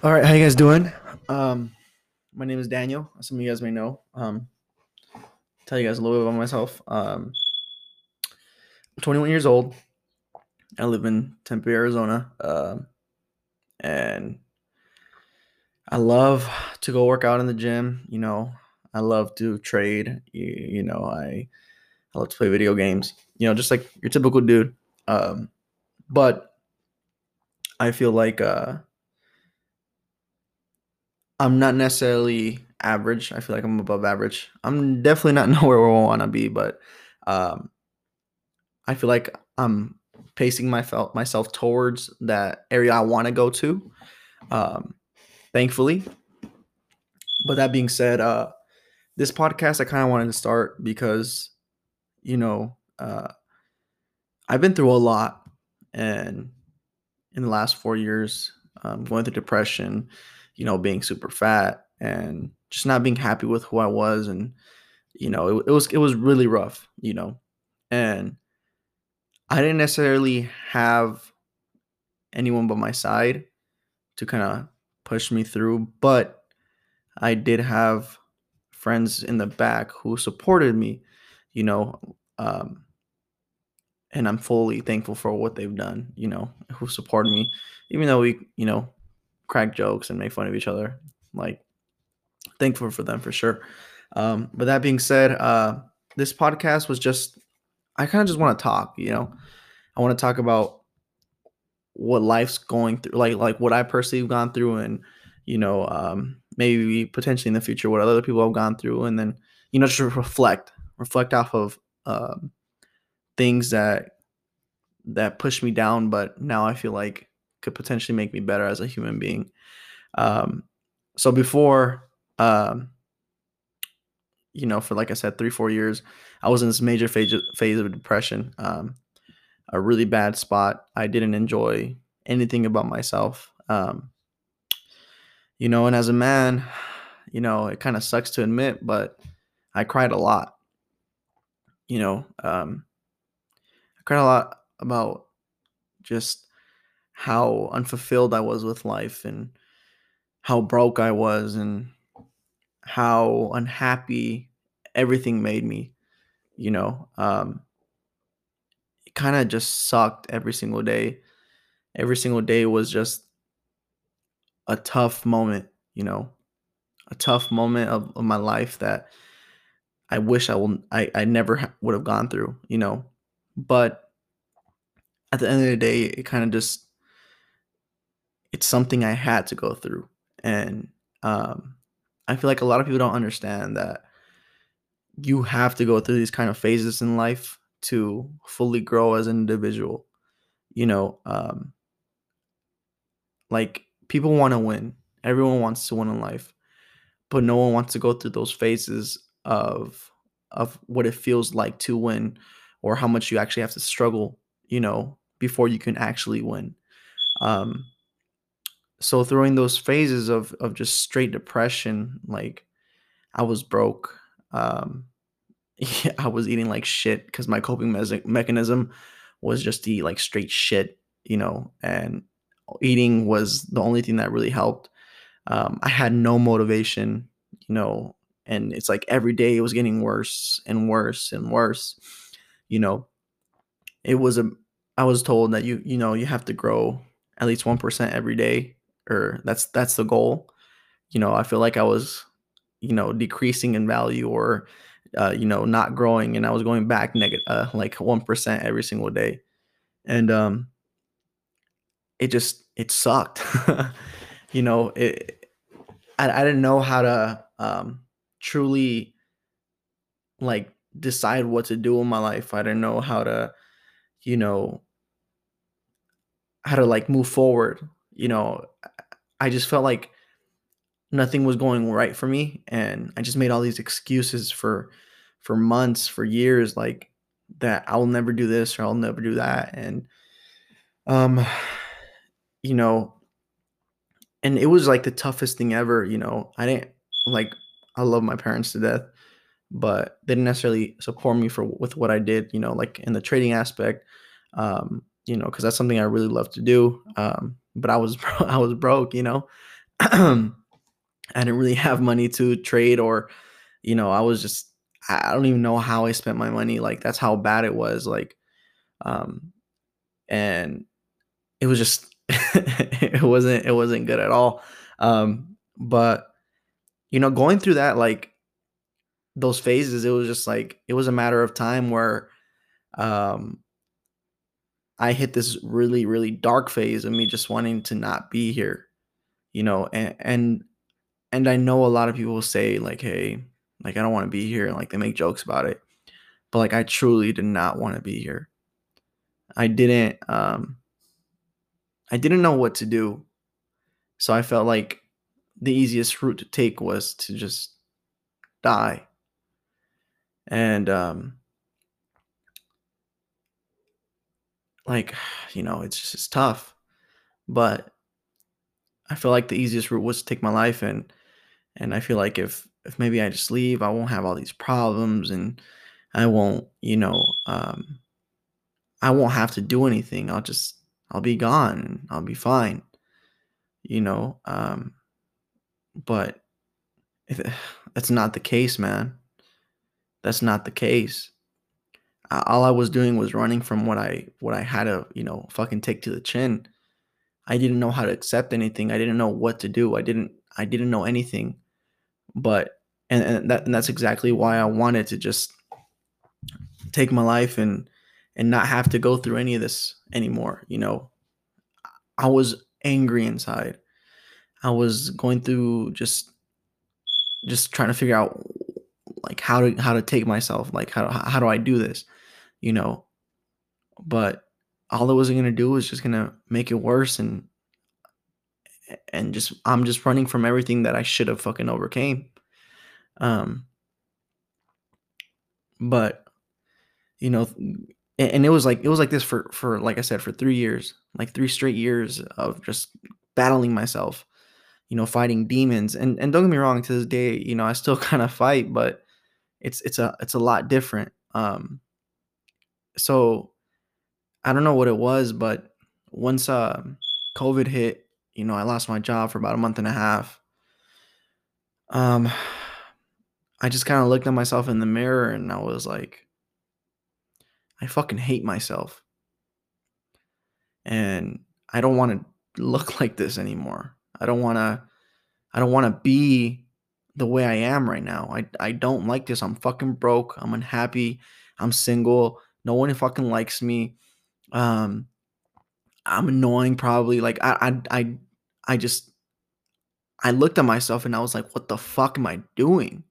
All right, how you guys doing? Um, my name is Daniel. Some of you guys may know. Um, tell you guys a little bit about myself. Um, I'm 21 years old. I live in Tempe, Arizona, um, and I love to go work out in the gym. You know, I love to trade. You, you know, I I love to play video games. You know, just like your typical dude. Um, but I feel like uh, I'm not necessarily average. I feel like I'm above average. I'm definitely not nowhere where I want to be, but um, I feel like I'm pacing my felt myself towards that area I want to go to. Um, thankfully. But that being said, uh, this podcast I kind of wanted to start because, you know, uh, I've been through a lot, and in the last four years, um, going through depression, you know, being super fat and just not being happy with who I was, and you know, it, it was it was really rough, you know, and I didn't necessarily have anyone but my side to kind of push me through, but I did have friends in the back who supported me, you know, um, and I'm fully thankful for what they've done, you know, who supported me, even though we, you know, crack jokes and make fun of each other. Like, thankful for them for sure. Um, but that being said, uh, this podcast was just, I kind of just want to talk, you know, I want to talk about what life's going through, like, like what I personally have gone through and, you know, um, maybe potentially in the future what other people have gone through. And then, you know, just reflect, reflect off of, um, things that that pushed me down, but now I feel like could potentially make me better as a human being. Um, so before, um, you know, for like I said, three four years, I was in this major phase phase of depression, um, a really bad spot. I didn't enjoy anything about myself. Um, you know, and as a man, you know, it kind of sucks to admit, but I cried a lot. You know, um, I cried a lot about just how unfulfilled I was with life and how broke I was and how unhappy everything made me. You know, um, it kind of just sucked every single day. Every single day was just a tough moment, you know, a tough moment of, of my life that I wish I will I, I never ha- would have gone through, you know. But at the end of the day, it kind of just it's something I had to go through. And um, I feel like a lot of people don't understand that you have to go through these kind of phases in life to fully grow as an individual. You know, um, like people want to win. Everyone wants to win in life, but no one wants to go through those phases of of what it feels like to win or how much you actually have to struggle, you know, before you can actually win. Um, so throwing those phases of of just straight depression, like I was broke. Um, I was eating like shit because my coping me- mechanism was just to eat like straight shit, you know, and eating was the only thing that really helped. Um, I had no motivation, you know, and it's like every day it was getting worse and worse and worse you know it was a i was told that you you know you have to grow at least 1% every day or that's that's the goal you know i feel like i was you know decreasing in value or uh, you know not growing and i was going back negative uh, like 1% every single day and um it just it sucked you know it I, I didn't know how to um truly like decide what to do in my life. I didn't know how to, you know, how to like move forward. You know, I just felt like nothing was going right for me and I just made all these excuses for for months, for years like that I'll never do this or I'll never do that and um you know and it was like the toughest thing ever, you know. I didn't like I love my parents to death, but they didn't necessarily support me for with what I did, you know, like in the trading aspect, um, you know, because that's something I really love to do. Um, but I was I was broke, you know, I didn't really have money to trade or, you know, I was just I don't even know how I spent my money. Like that's how bad it was. Like, um, and it was just it wasn't it wasn't good at all. Um, but you know, going through that like those phases, it was just like it was a matter of time where um I hit this really, really dark phase of me just wanting to not be here, you know, and and and I know a lot of people say like, hey, like I don't want to be here, and like they make jokes about it. But like I truly did not want to be here. I didn't um I didn't know what to do. So I felt like the easiest route to take was to just die. And um like, you know, it's just it's tough. But I feel like the easiest route was to take my life and and I feel like if if maybe I just leave, I won't have all these problems and I won't, you know, um I won't have to do anything. I'll just I'll be gone and I'll be fine. You know, um but if, that's not the case, man. That's not the case. All I was doing was running from what I what I had to, you know, fucking take to the chin. I didn't know how to accept anything. I didn't know what to do. I didn't I didn't know anything. But and, and that and that's exactly why I wanted to just take my life and and not have to go through any of this anymore, you know. I was angry inside. I was going through just just trying to figure out like how to how to take myself, like how how do I do this, you know? But all it was gonna do was just gonna make it worse and and just I'm just running from everything that I should have fucking overcame. Um but you know and it was like it was like this for for like I said for 3 years, like 3 straight years of just battling myself, you know, fighting demons. And and don't get me wrong, to this day, you know, I still kind of fight, but it's it's a it's a lot different. Um so I don't know what it was, but once uh COVID hit, you know, I lost my job for about a month and a half. Um I just kind of looked at myself in the mirror and I was like I fucking hate myself. And I don't want to look like this anymore. I don't want to I don't want to be the way I am right now. I I don't like this. I'm fucking broke. I'm unhappy. I'm single. No one fucking likes me. Um I'm annoying probably. Like I I I I just I looked at myself and I was like, what the fuck am I doing?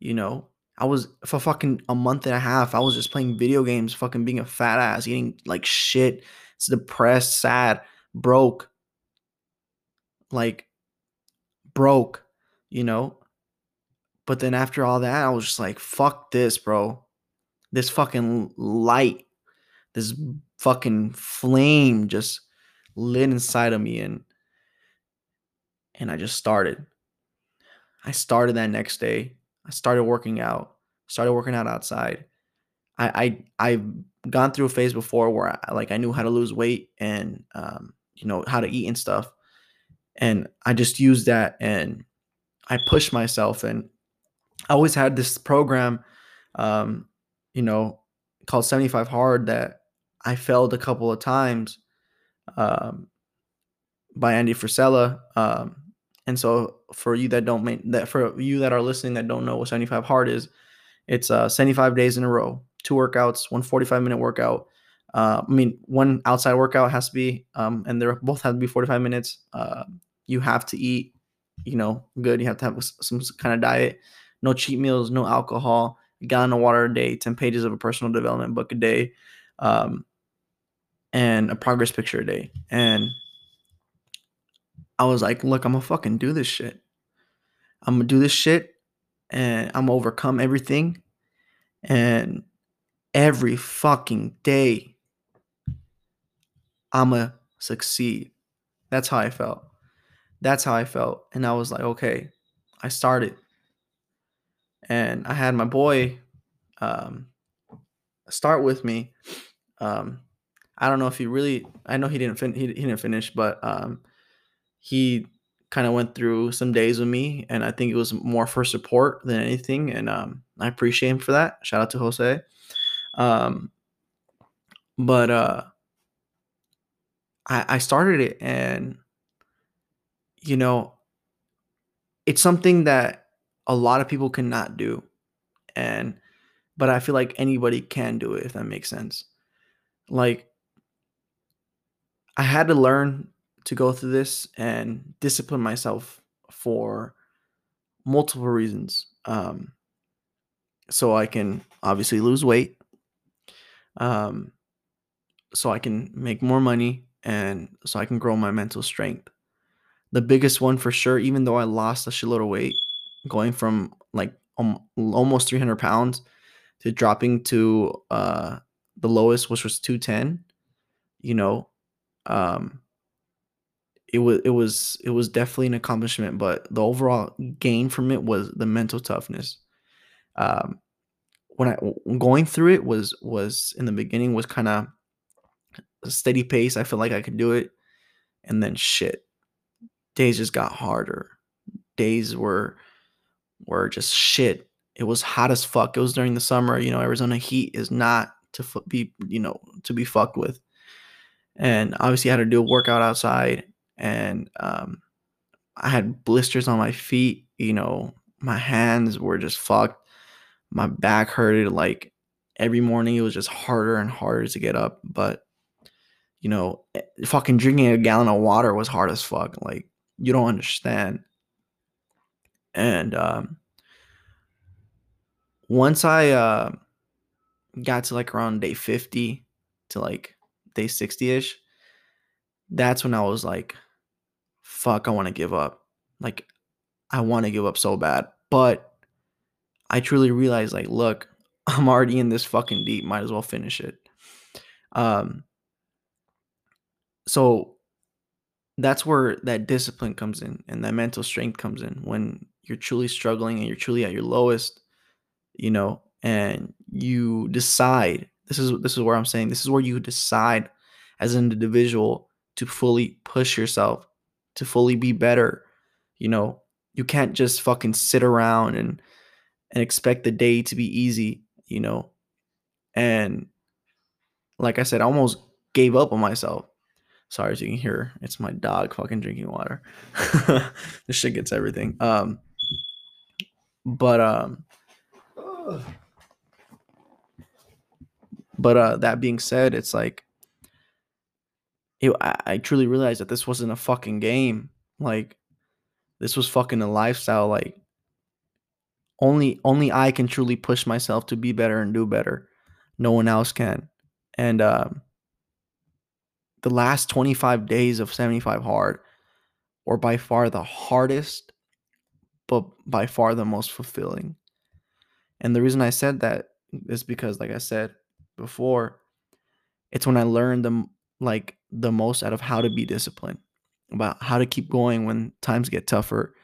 You know? I was for fucking a month and a half. I was just playing video games, fucking being a fat ass, eating like shit. It's depressed, sad, broke. Like broke, you know? But then after all that, I was just like, fuck this, bro. This fucking light, this fucking flame just lit inside of me and and I just started. I started that next day I started working out, started working out outside. I I I've gone through a phase before where I, like I knew how to lose weight and um, you know how to eat and stuff, and I just used that and I pushed myself and I always had this program, um, you know, called 75 Hard that I failed a couple of times um, by Andy Frisella. Um, and so for you that don't make that for you that are listening that don't know what 75 hard is, it's uh 75 days in a row, two workouts, one 45 minute workout. Uh, I mean, one outside workout has to be, um, and they're both have to be 45 minutes. Uh, you have to eat, you know, good. You have to have some kind of diet. No cheat meals, no alcohol, gallon of water a day, 10 pages of a personal development book a day, um, and a progress picture a day. And I was like, look, I'm gonna fucking do this shit. I'm gonna do this shit and I'm gonna overcome everything. And every fucking day, I'm gonna succeed. That's how I felt. That's how I felt. And I was like, okay, I started. And I had my boy um, start with me. Um, I don't know if he really, I know he didn't fin- he, he didn't finish, but um, he kind of went through some days with me, and I think it was more for support than anything. And um, I appreciate him for that. Shout out to Jose. Um, but uh, I, I started it, and you know, it's something that a lot of people cannot do, and but I feel like anybody can do it if that makes sense. Like I had to learn to go through this and discipline myself for multiple reasons. Um, so I can obviously lose weight. Um, so I can make more money and so I can grow my mental strength. The biggest one for sure, even though I lost a shitload of weight, going from like um, almost 300 pounds to dropping to uh, the lowest, which was 210, you know, um, it was it was it was definitely an accomplishment, but the overall gain from it was the mental toughness. Um, when I going through it was was in the beginning was kind of a steady pace. I felt like I could do it, and then shit, days just got harder. Days were were just shit. It was hot as fuck. It was during the summer. You know, Arizona heat is not to be you know to be fucked with. And obviously, I had to do a workout outside and um, I had blisters on my feet. You know, my hands were just fucked. My back hurted. Like every morning, it was just harder and harder to get up. But you know, eh, fucking drinking a gallon of water was hard as fuck. Like you don't understand. And um, once I uh, got to like around day 50 to like day 60 ish, that's when I was like, fuck, I want to give up. Like, I want to give up so bad. But I truly realized, like, look, I'm already in this fucking deep. Might as well finish it. Um, so that's where that discipline comes in and that mental strength comes in when you're truly struggling and you're truly at your lowest, you know, and you decide this is this is where I'm saying this is where you decide as an individual to fully push yourself, to fully be better. You know, you can't just fucking sit around and and expect the day to be easy, you know. And like I said, I almost gave up on myself. Sorry as you can hear, it's my dog fucking drinking water. this shit gets everything. Um but um but uh that being said, it's like it, I, I truly realized that this wasn't a fucking game. Like this was fucking a lifestyle. Like only only I can truly push myself to be better and do better. No one else can. And um, the last 25 days of 75 hard were by far the hardest, but by far the most fulfilling. And the reason I said that is because, like I said before, it's when I learned the like the most out of how to be disciplined, about how to keep going when times get tougher,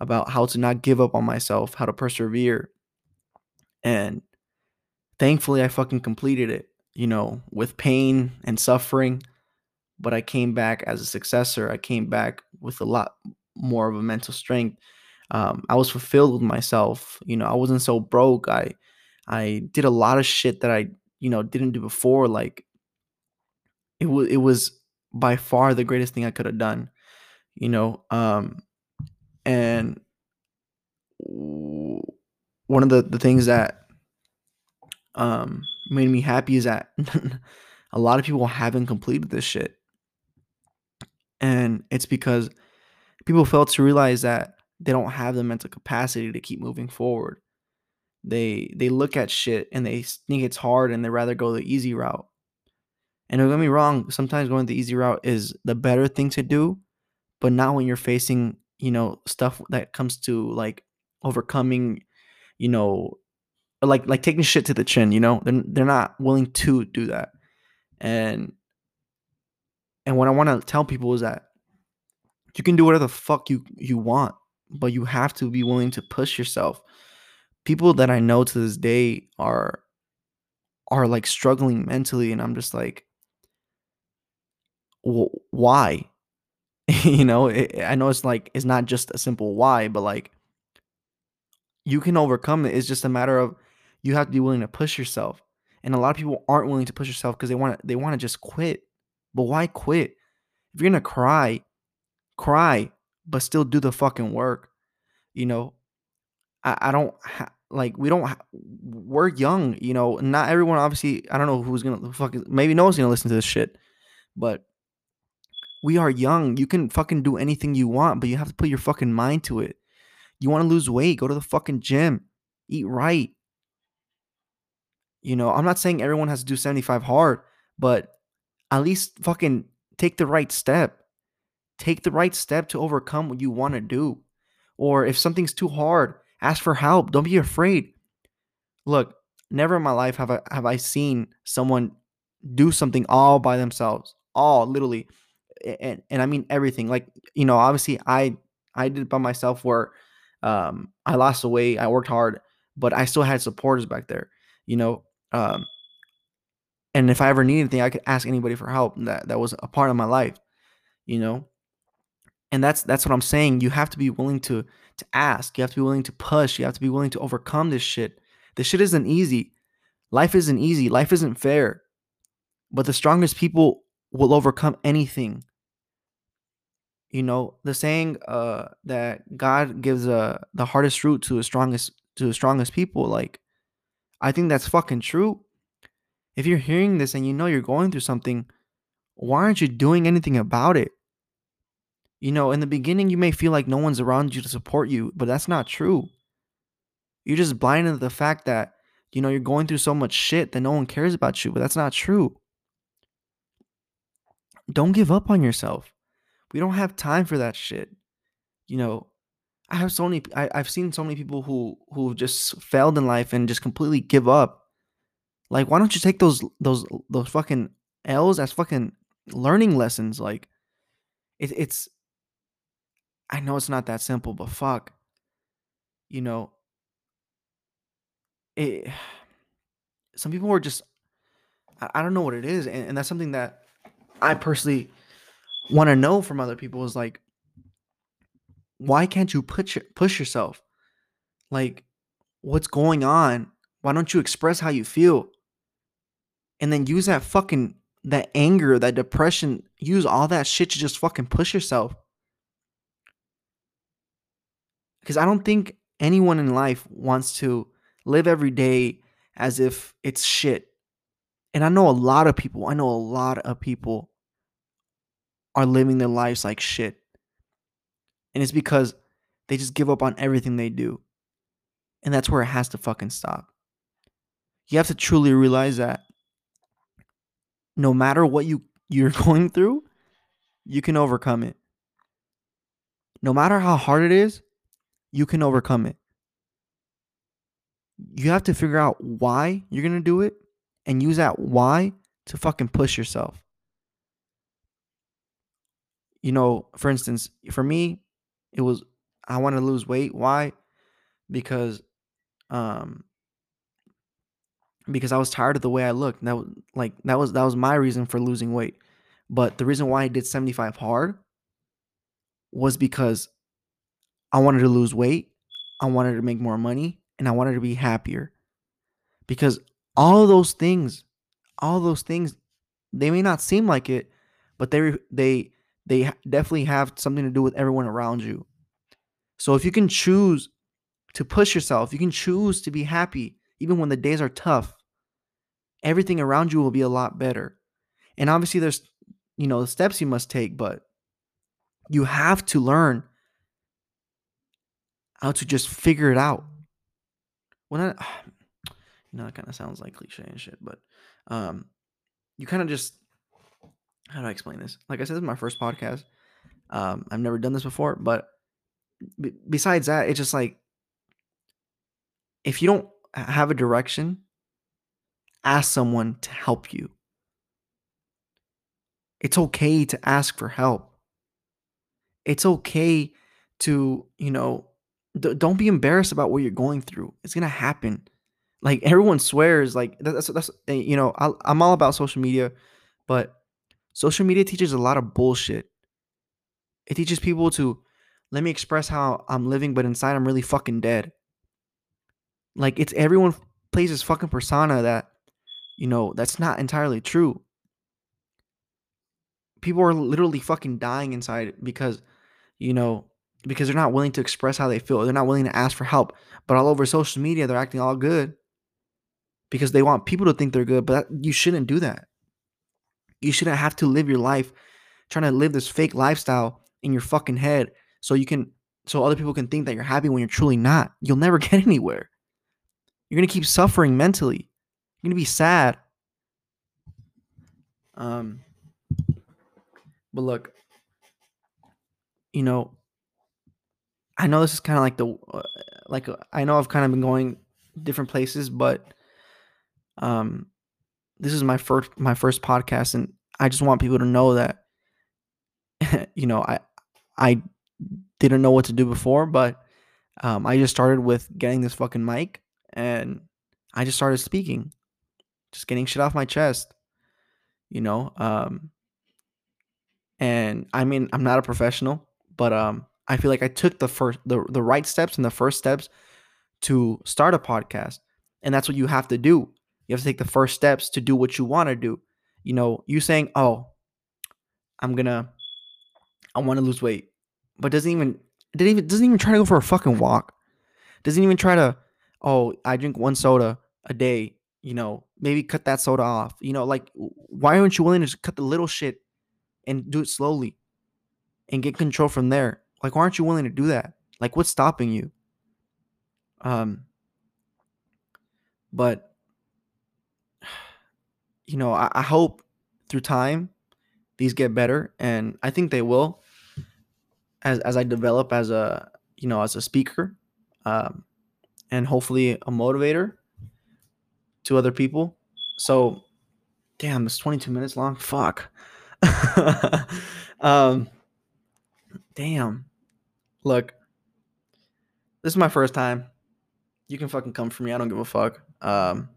about how to not give up on myself, how to persevere. And thankfully, I fucking completed it, you know, with pain and suffering. But I came back as a successor. I came back with a lot more of a mental strength. Um, I was fulfilled with myself. You know, I wasn't so broke. I I did a lot of shit that I, you know, didn't do before, like it was it was by far the greatest thing I could have done, you know. Um, and one of the the things that um made me happy is that a lot of people haven't completed this shit, and it's because people fail to realize that they don't have the mental capacity to keep moving forward. They they look at shit and they think it's hard and they rather go the easy route and don't get me wrong, sometimes going the easy route is the better thing to do, but not when you're facing, you know, stuff that comes to like overcoming, you know, like like taking shit to the chin, you know? They're they're not willing to do that. And and what I want to tell people is that you can do whatever the fuck you you want, but you have to be willing to push yourself. People that I know to this day are are like struggling mentally and I'm just like why? you know, it, I know it's like it's not just a simple why, but like you can overcome it. It's just a matter of you have to be willing to push yourself. And a lot of people aren't willing to push yourself because they want to they want to just quit. But why quit? If you're gonna cry, cry, but still do the fucking work. You know, I, I don't ha- like we don't ha- we're young. You know, not everyone obviously. I don't know who's gonna fucking maybe no one's gonna listen to this shit, but we are young. You can fucking do anything you want, but you have to put your fucking mind to it. You want to lose weight? Go to the fucking gym. Eat right. You know, I'm not saying everyone has to do 75 hard, but at least fucking take the right step. Take the right step to overcome what you want to do. Or if something's too hard, ask for help. Don't be afraid. Look, never in my life have I have I seen someone do something all by themselves. All literally. And and I mean everything. Like, you know, obviously I I did it by myself where um I lost the weight, I worked hard, but I still had supporters back there. You know, um, and if I ever need anything, I could ask anybody for help. That that was a part of my life, you know. And that's that's what I'm saying. You have to be willing to to ask. You have to be willing to push. You have to be willing to overcome this shit. This shit isn't easy. Life isn't easy. Life isn't fair. But the strongest people will overcome anything. You know, the saying uh that God gives uh the hardest route to the strongest to the strongest people, like I think that's fucking true. If you're hearing this and you know you're going through something, why aren't you doing anything about it? You know, in the beginning, you may feel like no one's around you to support you, but that's not true. You're just blinded to the fact that, you know, you're going through so much shit that no one cares about you, but that's not true. Don't give up on yourself. We don't have time for that shit. You know, I have so many I, I've seen so many people who who just failed in life and just completely give up. Like, why don't you take those those those fucking L's as fucking learning lessons? Like, it, it's I know it's not that simple, but fuck, you know, it. Some people are just I, I don't know what it is, and, and that's something that I personally want to know from other people is like why can't you push push yourself? Like, what's going on? Why don't you express how you feel? And then use that fucking that anger, that depression, use all that shit to just fucking push yourself. Because I don't think anyone in life wants to live every day as if it's shit. And I know a lot of people, I know a lot of people are living their lives like shit. And it's because they just give up on everything they do. And that's where it has to fucking stop. You have to truly realize that no matter what you you're going through, you can overcome it. No matter how hard it is, you can overcome it. You have to figure out why you're going to do it and use that why to fucking push yourself. You know, for instance, for me, it was I wanted to lose weight. Why? Because um because I was tired of the way I looked. That was like that was that was my reason for losing weight. But the reason why I did 75 hard was because I wanted to lose weight, I wanted to make more money, and I wanted to be happier. Because all those things, all those things, they may not seem like it, but they they they definitely have something to do with everyone around you. So if you can choose to push yourself, you can choose to be happy even when the days are tough. Everything around you will be a lot better. And obviously there's you know, the steps you must take, but you have to learn how to just figure it out. Well, not, you know, that kind of sounds like cliche and shit, but um, you kind of just how do I explain this? Like I said, this is my first podcast. Um, I've never done this before, but b- besides that, it's just like if you don't have a direction, ask someone to help you. It's okay to ask for help. It's okay to, you know, d- don't be embarrassed about what you're going through. It's to happen. Like everyone swears like that's that's eh, you know, I, I'm all about social media, but social media teaches a lot of bullshit It teaches people to let me express how I'm living, but inside I'm really fucking dead. Like it's everyone plays this fucking persona that, you know, that's not entirely true. People are literally fucking dying inside because, you know, because they're not willing to express how they feel. They're not willing to ask for help. But all over social media, they're acting all good because they want people to think they're good. But that, you shouldn't do that. You shouldn't have to live your life trying to live this fake lifestyle in your fucking head so you can so other people can think that you're happy when you're truly not. You'll never get anywhere. You're going to keep suffering mentally. You're going to be sad. Um but look, you know, I know this is kind of like the uh, like uh, I know I've kind of been going different places, but um this is my first my first podcast and I just want people to know that you know, I I didn't know what to do before, but um, I just started with getting this fucking mic and I just started speaking, just getting shit off my chest, you know. Um, and I mean, I'm not a professional, but um, I feel like I took the first the the right steps and the first steps to start a podcast, and that's what you have to do. You have to take the first steps to do what you want to do. You know, you saying, "Oh, I'm gonna I want to lose weight, but doesn't even doesn't even doesn't even try to go for a fucking walk. Doesn't even try to. Oh, I drink one soda a day. You know, maybe cut that soda off. You know, like why aren't you willing to just cut the little shit and do it slowly and get control from there? Like, why aren't you willing to do that? Like, what's stopping you? Um, but you know, I, I hope through time these get better, and I think they will as as I develop as a you know as a speaker, um, and hopefully a motivator to other people. So, damn, it's 22 minutes long. Fuck. um, damn. Look, this is my first time. You can fucking come for me. I don't give a fuck. Um,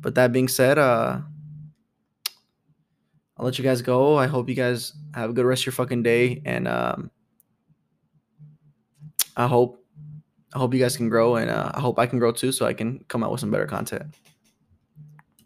but that being said, uh, I'll let you guys go. I hope you guys have a good rest of your fucking day, and um, I hope I hope you guys can grow, and uh, I hope I can grow too, so I can come out with some better content.